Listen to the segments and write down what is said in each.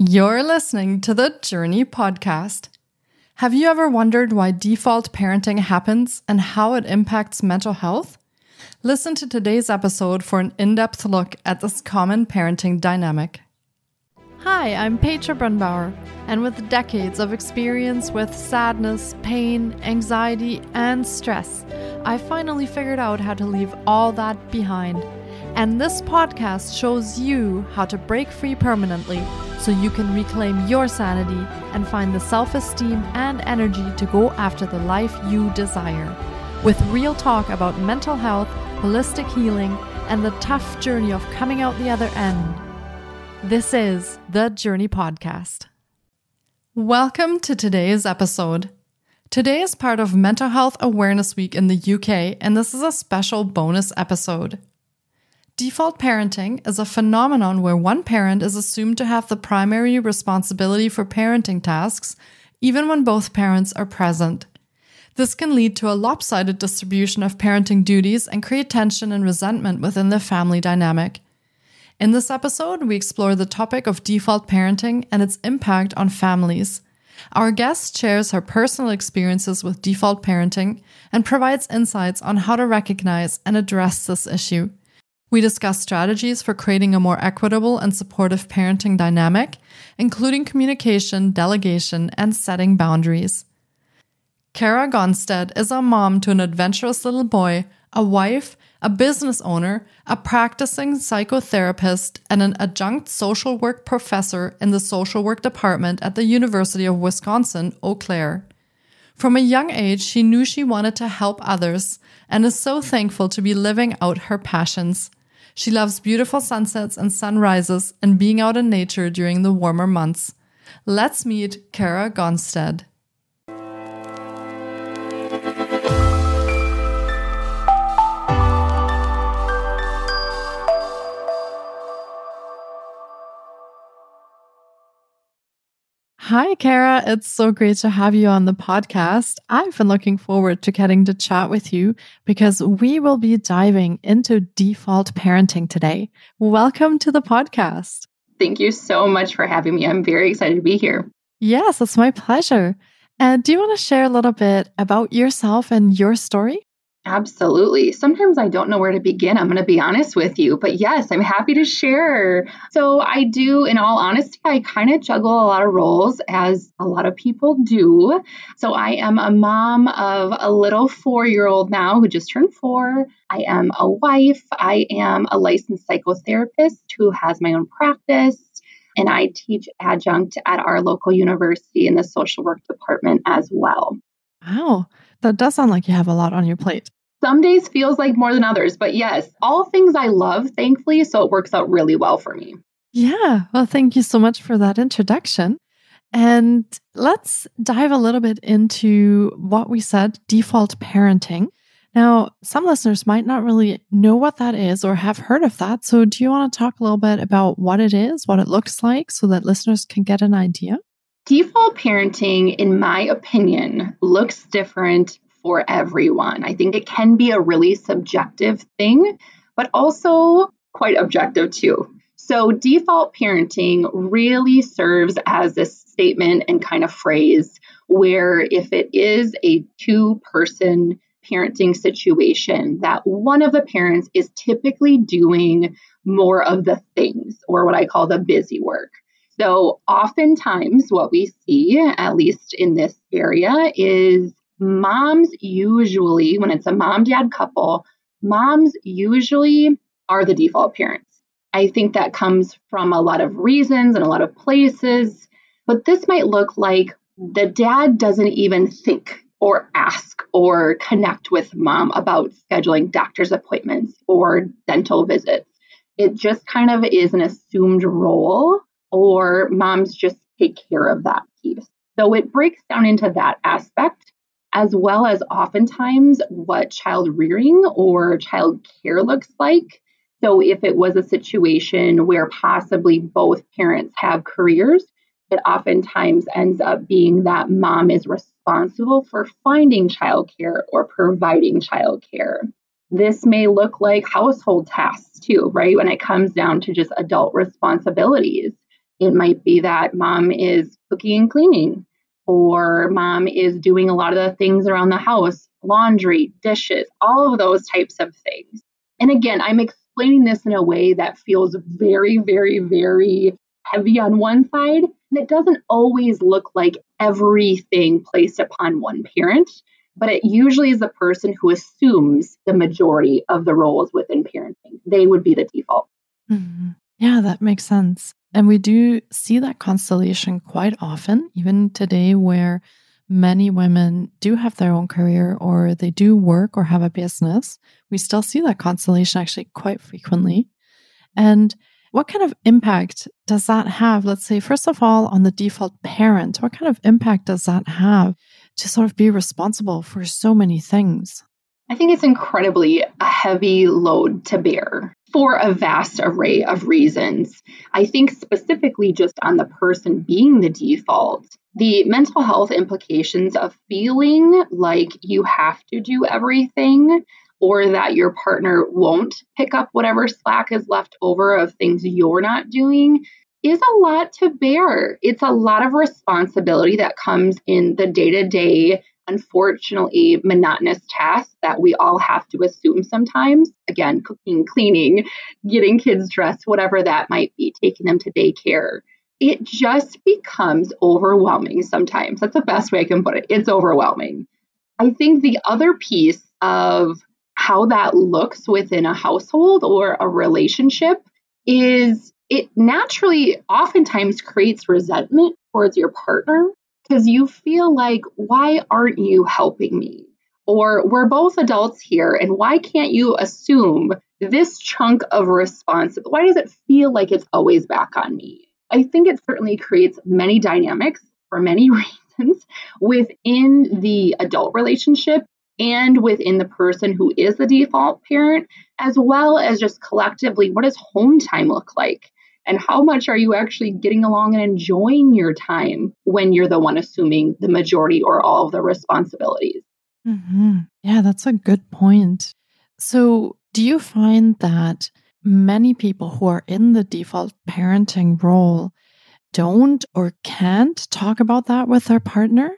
You're listening to the Jōrni Podcast. Have you ever wondered why default parenting happens and how it impacts mental health? Listen to today's episode for an in depth look at this common parenting dynamic. Hi, I'm Petra Brunbauer, and with decades of experience with sadness, pain, anxiety, and stress, I finally figured out how to leave all that behind. And this podcast shows you how to break free permanently so you can reclaim your sanity and find the self esteem and energy to go after the life you desire. With real talk about mental health, holistic healing, and the tough journey of coming out the other end. This is the Jōrni Podcast. Welcome to today's episode. Today is part of Mental Health Awareness Week in the UK, and this is a special bonus episode. Default parenting is a phenomenon where one parent is assumed to have the primary responsibility for parenting tasks, even when both parents are present. This can lead to a lopsided distribution of parenting duties and create tension and resentment within the family dynamic. In this episode, we explore the topic of default parenting and its impact on families. Our guest shares her personal experiences with default parenting and provides insights on how to recognize and address this issue. We discuss strategies for creating a more equitable and supportive parenting dynamic, including communication, delegation, and setting boundaries. Karah Gonstead is a mom to an adventurous little boy, a wife, a business owner, a practicing psychotherapist, and an adjunct social work professor in the social work department at the University of Wisconsin, Eau Claire. From a young age, she knew she wanted to help others and is so thankful to be living out her passions. She loves beautiful sunsets and sunrises and being out in nature during the warmer months. Let's meet Karah Gonstead. Hi, Karah. It's so great to have you on the podcast. I've been looking forward to getting to chat with you because we will be diving into default parenting today. Welcome to the podcast. Thank you so much for having me. I'm very excited to be here. Yes, it's my pleasure. And do you want to share a little bit about yourself and your story? Absolutely. Sometimes I don't know where to begin. I'm going to be honest with you. But yes, I'm happy to share. So, I do, in all honesty, I kind of juggle a lot of roles as a lot of people do. So, I am a mom of a little four year old now who just turned four. I am a wife. I am a licensed psychotherapist who has my own practice. And I teach adjunct at our local university in the social work department as well. Wow. That does sound like you have a lot on your plate. Some days feels like more than others, but yes, all things I love, thankfully, so it works out really well for me. Yeah, well, thank you so much for that introduction. And let's dive a little bit into what we said default parenting. Now, some listeners might not really know what that is or have heard of that. So, do you want to talk a little bit about what it is, what it looks like, so that listeners can get an idea? Default parenting, in my opinion, looks different for everyone. I think it can be a really subjective thing, but also quite objective too. So, default parenting really serves as a statement and kind of phrase where if it is a two person parenting situation, that one of the parents is typically doing more of the things or what I call the busy work. So, oftentimes, what we see, at least in this area, is moms usually, when it's a mom dad couple, moms usually are the default parents. I think that comes from a lot of reasons and a lot of places, but this might look like the dad doesn't even think or ask or connect with mom about scheduling doctor's appointments or dental visits. It just kind of is an assumed role, or moms just take care of that piece. So it breaks down into that aspect as well as oftentimes what child rearing or child care looks like. So, if it was a situation where possibly both parents have careers, it oftentimes ends up being that mom is responsible for finding childcare or providing childcare. This may look like household tasks too, right? When it comes down to just adult responsibilities. It might be that mom is cooking and cleaning, or mom is doing a lot of the things around the house laundry, dishes, all of those types of things. And again, I'm explaining this in a way that feels very, very, very heavy on one side. And it doesn't always look like everything placed upon one parent, but it usually is the person who assumes the majority of the roles within parenting. They would be the default. Mm-hmm. Yeah, that makes sense. And we do see that constellation quite often, even today, where many women do have their own career or they do work or have a business. We still see that constellation actually quite frequently. And what kind of impact does that have? Let's say, first of all, on the default parent, what kind of impact does that have to sort of be responsible for so many things? I think it's incredibly a heavy load to bear for a vast array of reasons. I think specifically just on the person being the default, the mental health implications of feeling like you have to do everything or that your partner won't pick up whatever slack is left over of things you're not doing is a lot to bear. It's a lot of responsibility that comes in the day to day unfortunately monotonous tasks that we all have to assume sometimes. Again, cooking, cleaning, getting kids dressed, whatever that might be, taking them to daycare. It just becomes overwhelming sometimes. That's the best way I can put it. It's overwhelming. I think the other piece of how that looks within a household or a relationship is it naturally oftentimes creates resentment towards your partner because you feel like, why aren't you helping me? Or we're both adults here, and why can't you assume this chunk of responsibility? Why does it feel like it's always back on me? I think it certainly creates many dynamics for many reasons within the adult relationship and within the person who is the default parent, as well as just collectively, what does home time look like? And how much are you actually getting along and enjoying your time when you're the one assuming the majority or all of the responsibilities? Mm-hmm. Yeah, that's a good point. So, do you find that many people who are in the default parenting role don't or can't talk about that with their partner?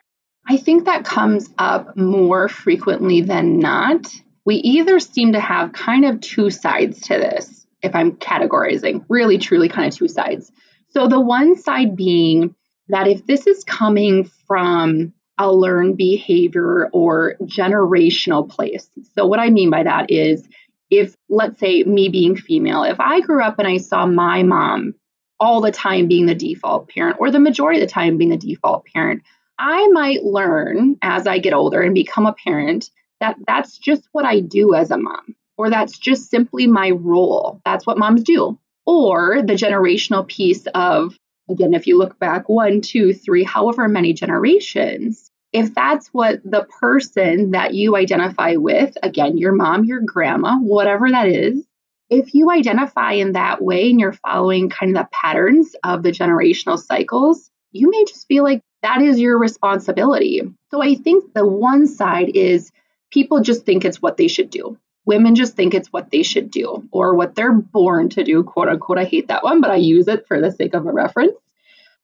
I think that comes up more frequently than not. We either seem to have kind of two sides to this if I'm categorizing, really truly kind of two sides. So the one side being that if this is coming from a learned behavior or generational place. So what I mean by that is if let's say me being female, if I grew up and I saw my mom all the time being the default parent or the majority of the time being the default parent, I might learn as I get older and become a parent that that's just what I do as a mom or that's just simply my role. That's what moms do. Or the generational piece of, again, if you look back one, two, three, however many generations, if that's what the person that you identify with, again, your mom, your grandma, whatever that is, if you identify in that way and you're following kind of the patterns of the generational cycles, you may just feel like that is your responsibility. So I think the one side is people just think it's what they should do women just think it's what they should do or what they're born to do, quote unquote. I hate that one, but I use it for the sake of a reference.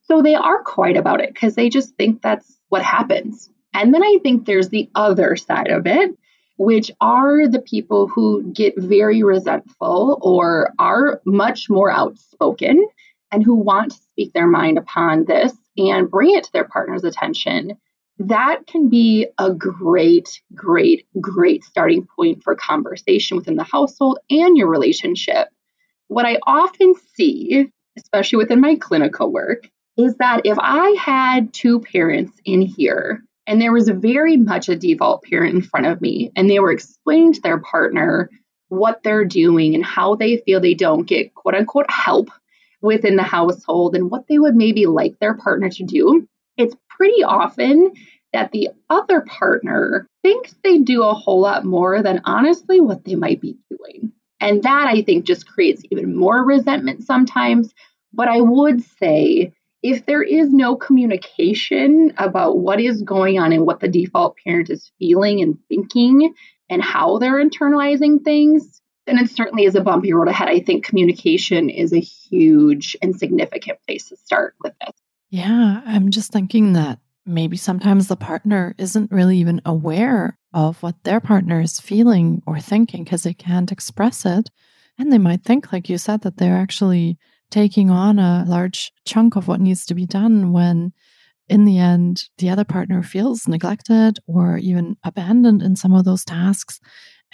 So they are quiet about it because they just think that's what happens. And then I think there's the other side of it, which are the people who get very resentful or are much more outspoken and who want to speak their mind upon this and bring it to their partner's attention that can be a great, great, great starting point for conversation within the household and your relationship. What I often see, especially within my clinical work, is that if I had two parents in here and there was very much a default parent in front of me and they were explaining to their partner what they're doing and how they feel they don't get quote unquote help within the household and what they would maybe like their partner to do, it's pretty often that the other partner thinks they do a whole lot more than honestly what they might be doing. And that I think just creates even more resentment sometimes. But I would say if there is no communication about what is going on and what the default parent is feeling and thinking and how they're internalizing things, then it certainly is a bumpy road ahead. I think communication is a huge and significant place to start with this. Yeah, I'm just thinking that maybe sometimes the partner isn't really even aware of what their partner is feeling or thinking because they can't express it. And they might think, like you said, that they're actually taking on a large chunk of what needs to be done when in the end the other partner feels neglected or even abandoned in some of those tasks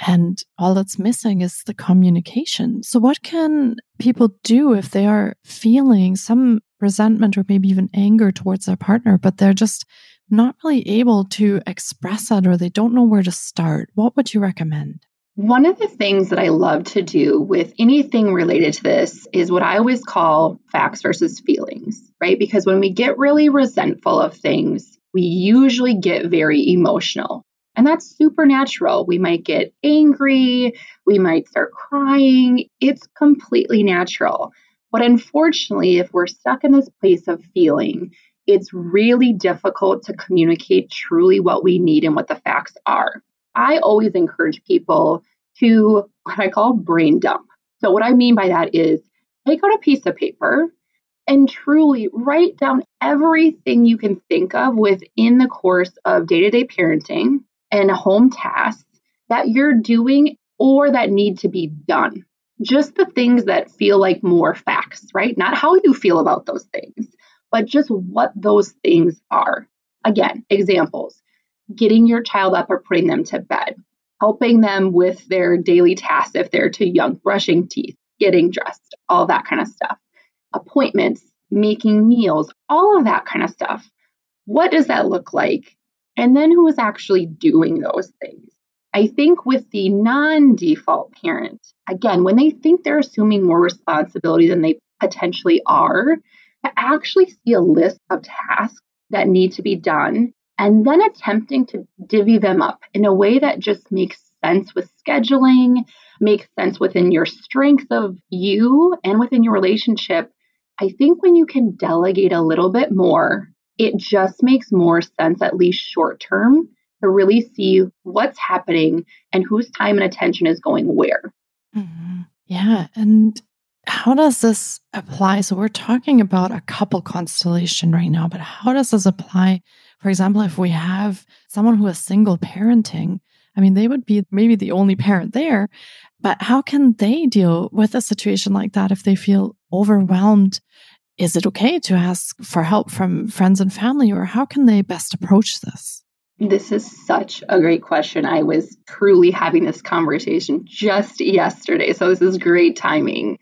and all that's missing is the communication. So, what can people do if they are feeling some resentment or maybe even anger towards their partner, but they're just not really able to express it or they don't know where to start? What would you recommend? One of the things that I love to do with anything related to this is what I always call facts versus feelings, right? Because when we get really resentful of things, we usually get very emotional. And that's supernatural. We might get angry, we might start crying. It's completely natural. But unfortunately, if we're stuck in this place of feeling, it's really difficult to communicate truly what we need and what the facts are. I always encourage people to what I call brain dump. So, what I mean by that is take out a piece of paper and truly write down everything you can think of within the course of day to day parenting and home tasks that you're doing or that need to be done. Just the things that feel like more facts, right? Not how you feel about those things, but just what those things are. Again, examples getting your child up or putting them to bed, helping them with their daily tasks if they're too young, brushing teeth, getting dressed, all that kind of stuff, appointments, making meals, all of that kind of stuff. What does that look like and then who is actually doing those things. I think with the non default parent, again, when they think they're assuming more responsibility than they potentially are, to actually see a list of tasks that need to be done and then attempting to divvy them up in a way that just makes sense with scheduling, makes sense within your strength of you and within your relationship. I think when you can delegate a little bit more it just makes more sense, at least short term, to really see what's happening and whose time and attention is going where. Mm-hmm. Yeah. And how does this apply? So, we're talking about a couple constellation right now, but how does this apply? For example, if we have someone who is single parenting, I mean, they would be maybe the only parent there, but how can they deal with a situation like that if they feel overwhelmed is it okay to ask for help from friends and family, or how can they best approach this? This is such a great question. I was truly having this conversation just yesterday. So, this is great timing.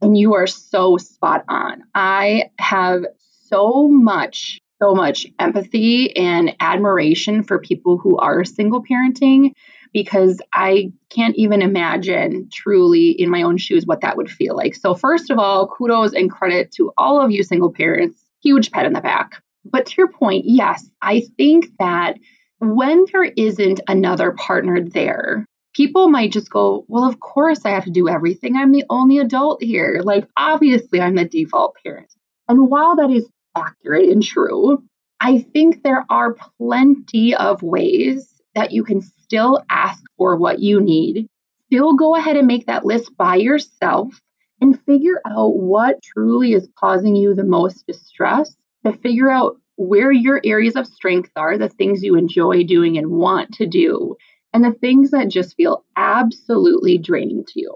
And you are so spot on. I have so much, so much empathy and admiration for people who are single parenting because I can't even imagine truly in my own shoes what that would feel like. So, first of all, kudos and credit to all of you single parents. Huge pat in the back. But to your point, yes, I think that when there isn't another partner there, people might just go, Well, of course I have to do everything. I'm the only adult here. Like, obviously, I'm the default parent. And while that is accurate and true, I think there are plenty of ways that you can still ask for what you need, still go ahead and make that list by yourself and figure out what truly is causing you the most distress, to figure out where your areas of strength are, the things you enjoy doing and want to do, and the things that just feel absolutely draining to you.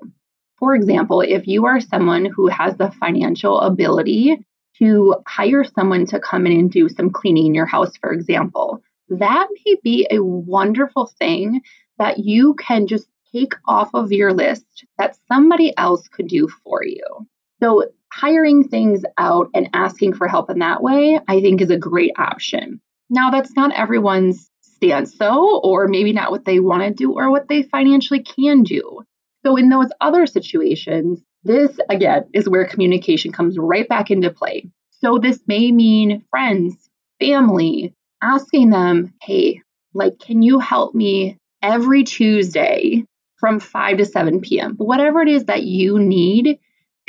For example, if you are someone who has the financial ability to hire someone to come in and do some cleaning in your house, for example, that may be a wonderful thing that you can just take off of your list that somebody else could do for you. So, hiring things out and asking for help in that way, I think is a great option. Now, that's not everyone's stance, though, or maybe not what they want to do or what they financially can do. So, in those other situations, this again is where communication comes right back into play. So, this may mean friends, family, asking them, hey, like, can you help me every Tuesday from 5 to 7 p.m.? Whatever it is that you need,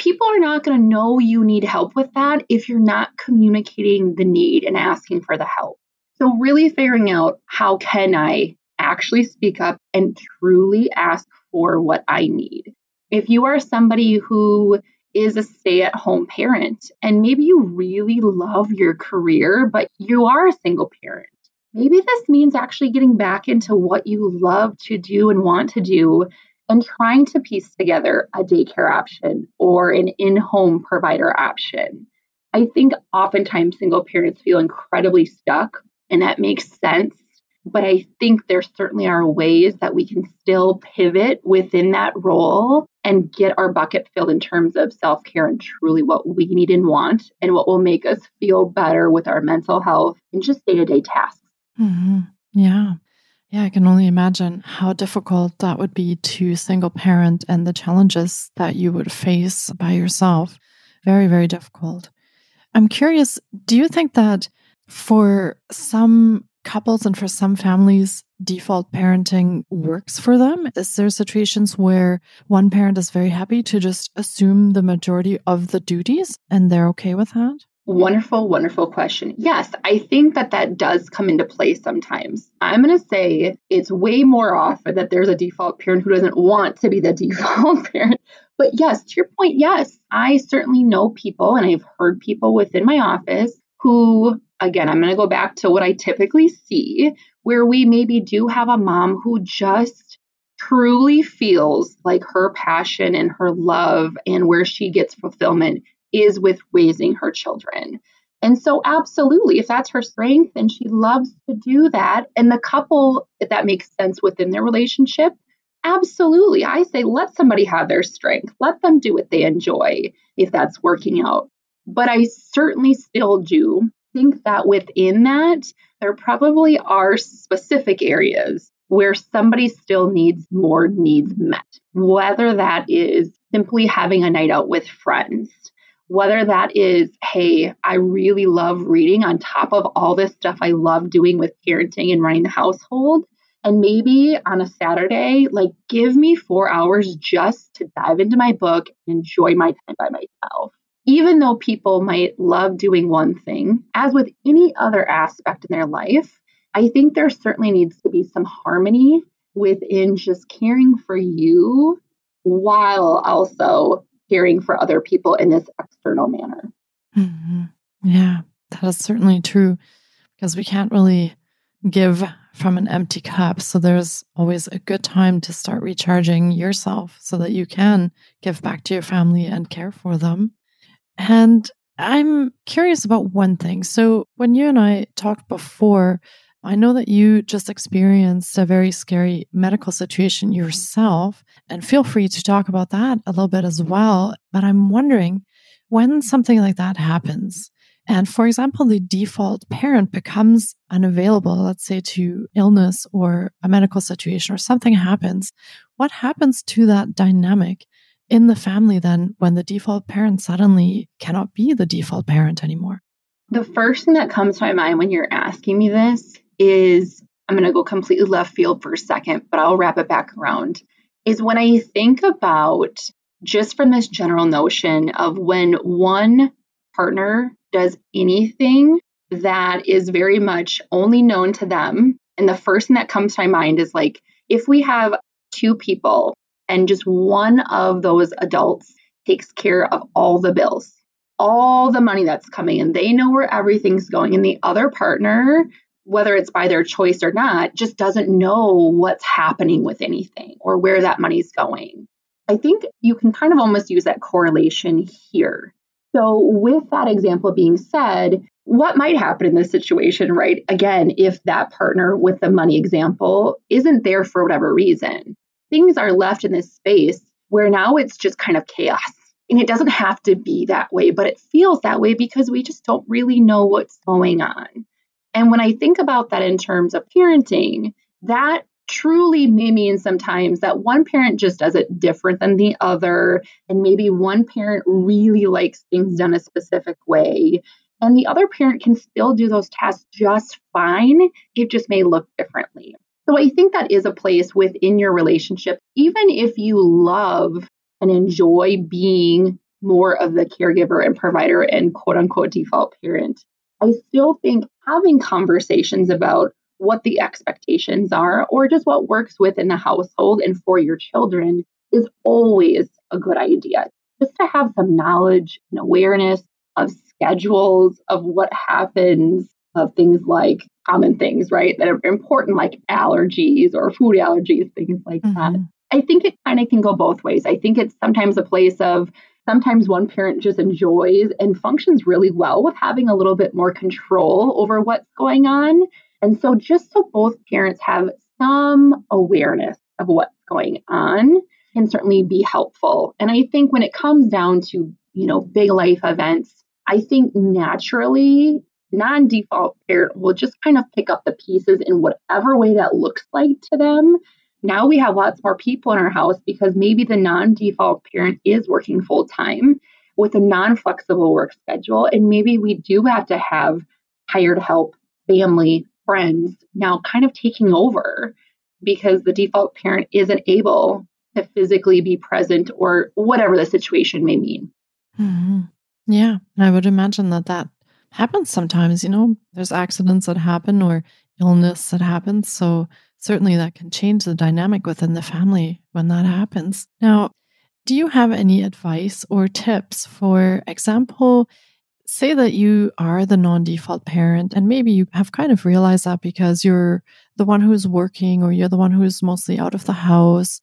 people are not going to know you need help with that if you're not communicating the need and asking for the help. So, really figuring out how can I actually speak up and truly ask for what I need. If you are somebody who is a stay at home parent and maybe you really love your career, but you are a single parent, maybe this means actually getting back into what you love to do and want to do and trying to piece together a daycare option or an in home provider option. I think oftentimes single parents feel incredibly stuck, and that makes sense. But I think there certainly are ways that we can still pivot within that role and get our bucket filled in terms of self care and truly what we need and want and what will make us feel better with our mental health and just day to day tasks. Mm-hmm. Yeah. Yeah, I can only imagine how difficult that would be to single parent and the challenges that you would face by yourself. Very, very difficult. I'm curious, do you think that for some couples and for some families, default parenting works for them? Is there situations where one parent is very happy to just assume the majority of the duties and they're okay with that? Wonderful, wonderful question. Yes, I think that that does come into play sometimes. I'm going to say it's way more often that there's a default parent who doesn't want to be the default parent. But yes, to your point, yes, I certainly know people and I've heard people within my office who, again, I'm going to go back to what I typically see, where we maybe do have a mom who just truly feels like her passion and her love and where she gets fulfillment is with raising her children. And so, absolutely, if that's her strength and she loves to do that, and the couple, if that makes sense within their relationship, absolutely, I say let somebody have their strength. Let them do what they enjoy if that's working out. But I certainly still do think that within that, there probably are specific areas where somebody still needs more needs met, whether that is simply having a night out with friends whether that is, hey, I really love reading on top of all this stuff I love doing with parenting and running the household. And maybe on a Saturday, like give me four hours just to dive into my book and enjoy my time by myself. Even though people might love doing one thing, as with any other aspect in their life, I think there certainly needs to be some harmony within just caring for you while also caring for other people in this external manner. Mm-hmm. Yeah, that is certainly true because we can't really give from an empty cup. So there's always a good time to start recharging yourself so that you can give back to your family and care for them. And I'm curious about one thing. So when you and I talked before, I know that you just experienced a very scary medical situation mm-hmm. yourself, and feel free to talk about that a little bit as mm-hmm. well. But I'm wondering when something like that happens, and for example, the default parent becomes unavailable, let's say to illness or a medical situation or something happens, what happens to that dynamic in the family then when the default parent suddenly cannot be the default parent anymore? The first thing that comes to my mind when you're asking me this is I'm going to go completely left field for a second, but I'll wrap it back around. Is when I think about just from this general notion of when one partner does anything that is very much only known to them. And the first thing that comes to my mind is like if we have two people and just one of those adults takes care of all the bills, all the money that's coming in, they know where everything's going, and the other partner whether it's by their choice or not, just doesn't know what's happening with anything or where that money's going. I think you can kind of almost use that correlation here. So, with that example being said, what might happen in this situation, right? Again, if that partner with the money example isn't there for whatever reason, things are left in this space where now it's just kind of chaos. And it doesn't have to be that way, but it feels that way because we just don't really know what's going on. And when I think about that in terms of parenting, that truly may mean sometimes that one parent just does it different than the other. And maybe one parent really likes things done a specific way. And the other parent can still do those tasks just fine. It just may look differently. So I think that is a place within your relationship, even if you love and enjoy being more of the caregiver and provider and quote unquote default parent. I still think having conversations about what the expectations are or just what works within the household and for your children is always a good idea just to have some knowledge and awareness of schedules of what happens of things like common things, right? That are important, like allergies or food allergies, things like mm-hmm. that. I think it kind of can go both ways. I think it's sometimes a place of sometimes one parent just enjoys and functions really well with having a little bit more control over what's going on. And so, just so both parents have some awareness of what's going on can certainly be helpful. And I think when it comes down to, you know, big life events, I think naturally non default parent will just kind of pick up the pieces in whatever way that looks like to them. Now we have lots more people in our house because maybe the non default parent is working full time with a non flexible work schedule. And maybe we do have to have hired help, family, friends now kind of taking over because the default parent isn't able to physically be present or whatever the situation may mean. Mm-hmm. Yeah, I would imagine that that happens sometimes. You know, there's accidents that happen or illness that happens. So certainly that can change the dynamic within the family when that happens. Now, do you have any advice or tips? For example, say that you are the non default parent, and maybe you have kind of realized that because you're the one who's working or you're the one who's mostly out of the house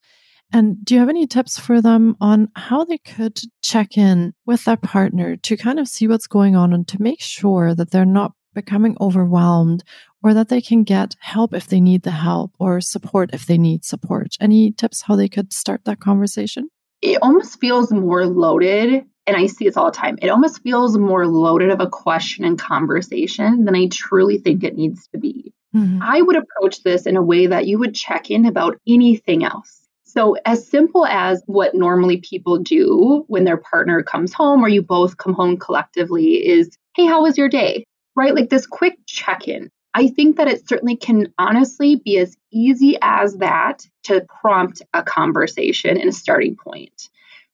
and do you have any tips for them on how they could check in with their partner to kind of see what's going on and to make sure that they're not becoming overwhelmed or that they can get help if they need the help or support if they need support? Any tips how they could start that conversation? It almost feels more loaded and I see this all the time. It almost feels more loaded of a question and conversation than I truly think it needs to be. Mm-hmm. I would approach this in a way that you would check in about anything else. So, as simple as what normally people do when their partner comes home or you both come home collectively is, Hey, how was your day? Right? Like this quick check in. I think that it certainly can honestly be as easy as that to prompt a conversation and a starting point.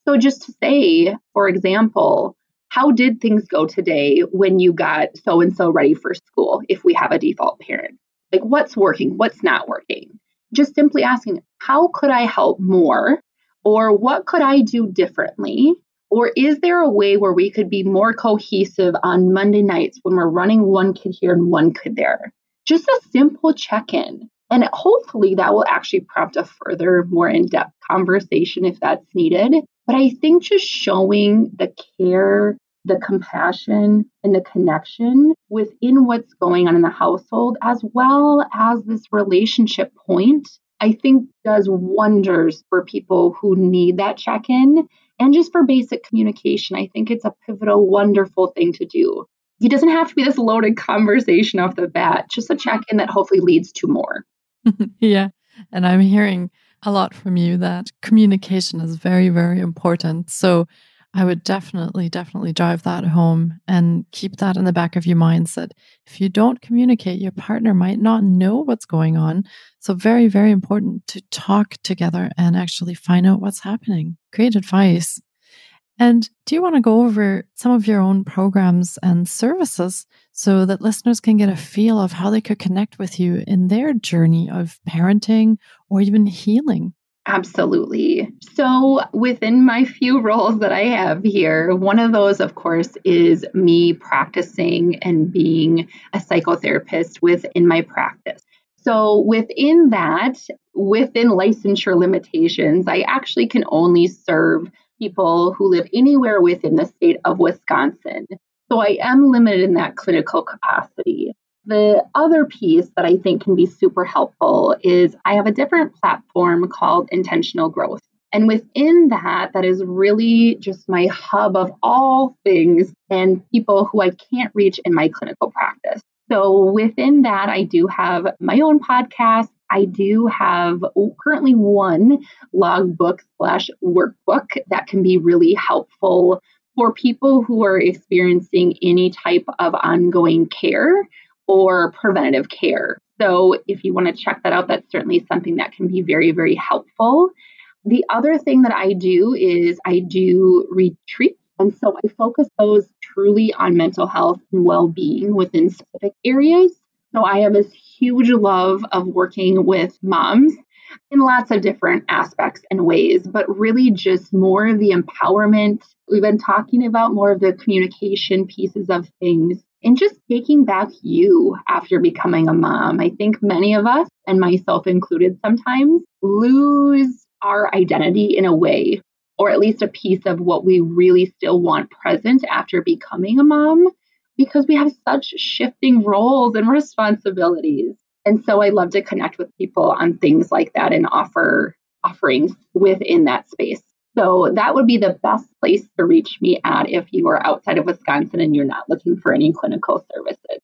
So, just to say, for example, how did things go today when you got so and so ready for school if we have a default parent? Like, what's working? What's not working? just simply asking, how could I help more? Or what could I do differently? Or is there a way where we could be more cohesive on Monday nights when we're running one kid here and one kid there? Just a simple check in. And hopefully that will actually prompt a further, more in depth conversation if that's needed. But I think just showing the care the compassion and the connection within what's going on in the household, as well as this relationship point, I think does wonders for people who need that check in and just for basic communication. I think it's a pivotal, wonderful thing to do. It doesn't have to be this loaded conversation off the bat, just a mm-hmm. check in that hopefully leads to more. yeah. And I'm hearing a lot from you that communication is very, very important. So, I would definitely, definitely drive that home and keep that in the back of your minds that if you don't communicate, your partner might not know what's going on. So, very, very important to talk together and actually find out what's happening. Great advice. And do you want to go over some of your own programs and services so that listeners can get a feel of how they could connect with you in their journey of parenting or even healing? Absolutely. So, within my few roles that I have here, one of those, of course, is me practicing and being a psychotherapist within my practice. So, within that, within licensure limitations, I actually can only serve people who live anywhere within the state of Wisconsin. So, I am limited in that clinical capacity. The other piece that I think can be super helpful is I have a different platform called Intentional Growth. And within that, that is really just my hub of all things and people who I can't reach in my clinical practice. So within that, I do have my own podcast. I do have currently one logbook slash workbook that can be really helpful for people who are experiencing any type of ongoing care or preventative care. So, if you want to check that out, that's certainly something that can be very, very helpful. The other thing that I do is I do retreats. And so I focus those truly on mental health and well being within specific areas. So I have this huge love of working with moms in lots of different aspects and ways, but really just more of the empowerment. We've been talking about more of the communication pieces of things and just taking back you after becoming a mom. I think many of us, and myself included sometimes, lose our identity in a way, or at least a piece of what we really still want present after becoming a mom, because we have such shifting roles and responsibilities. And so I love to connect with people on things like that and offer offerings within that space. So that would be the best place to reach me at if you are outside of Wisconsin and you're not looking for any clinical services.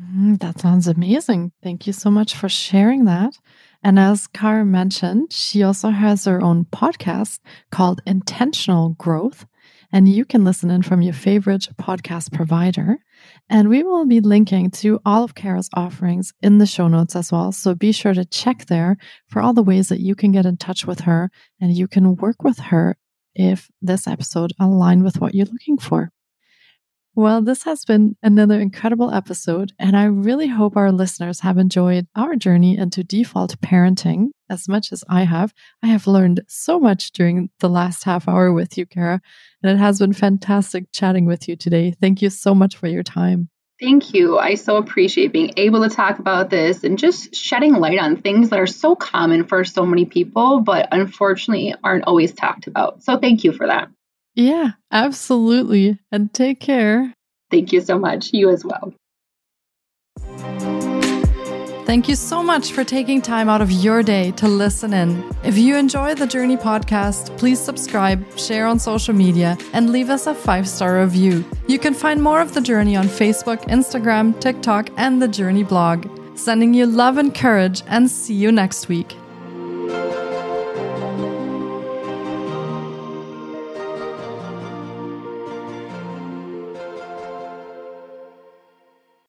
Mm, that sounds amazing. Thank you so much for sharing that. And as Karah mentioned, she also has her own podcast called Intentional Growth and you can listen in from your favorite podcast provider. And we will be linking to all of Karah's offerings in the show notes as well. So be sure to check there for all the ways that you can get in touch with her and you can work with her if this episode aligned with what you're looking for. Well, this has been another incredible episode, and I really hope our listeners have enjoyed our journey into default parenting as much as I have. I have learned so much during the last half hour with you, Karah, and it has been fantastic chatting with you today. Thank you so much for your time. Thank you. I so appreciate being able to talk about this and just shedding light on things that are so common for so many people, but unfortunately aren't always talked about. So thank you for that. Yeah, absolutely. And take care. Thank you so much. You as well. Thank you so much for taking time out of your day to listen in. If you enjoy the Jōrni podcast, please subscribe, share on social media, and leave us a five star review. You can find more of the Jōrni on Facebook, Instagram, TikTok, and the Jōrni blog. Sending you love and courage, and see you next week.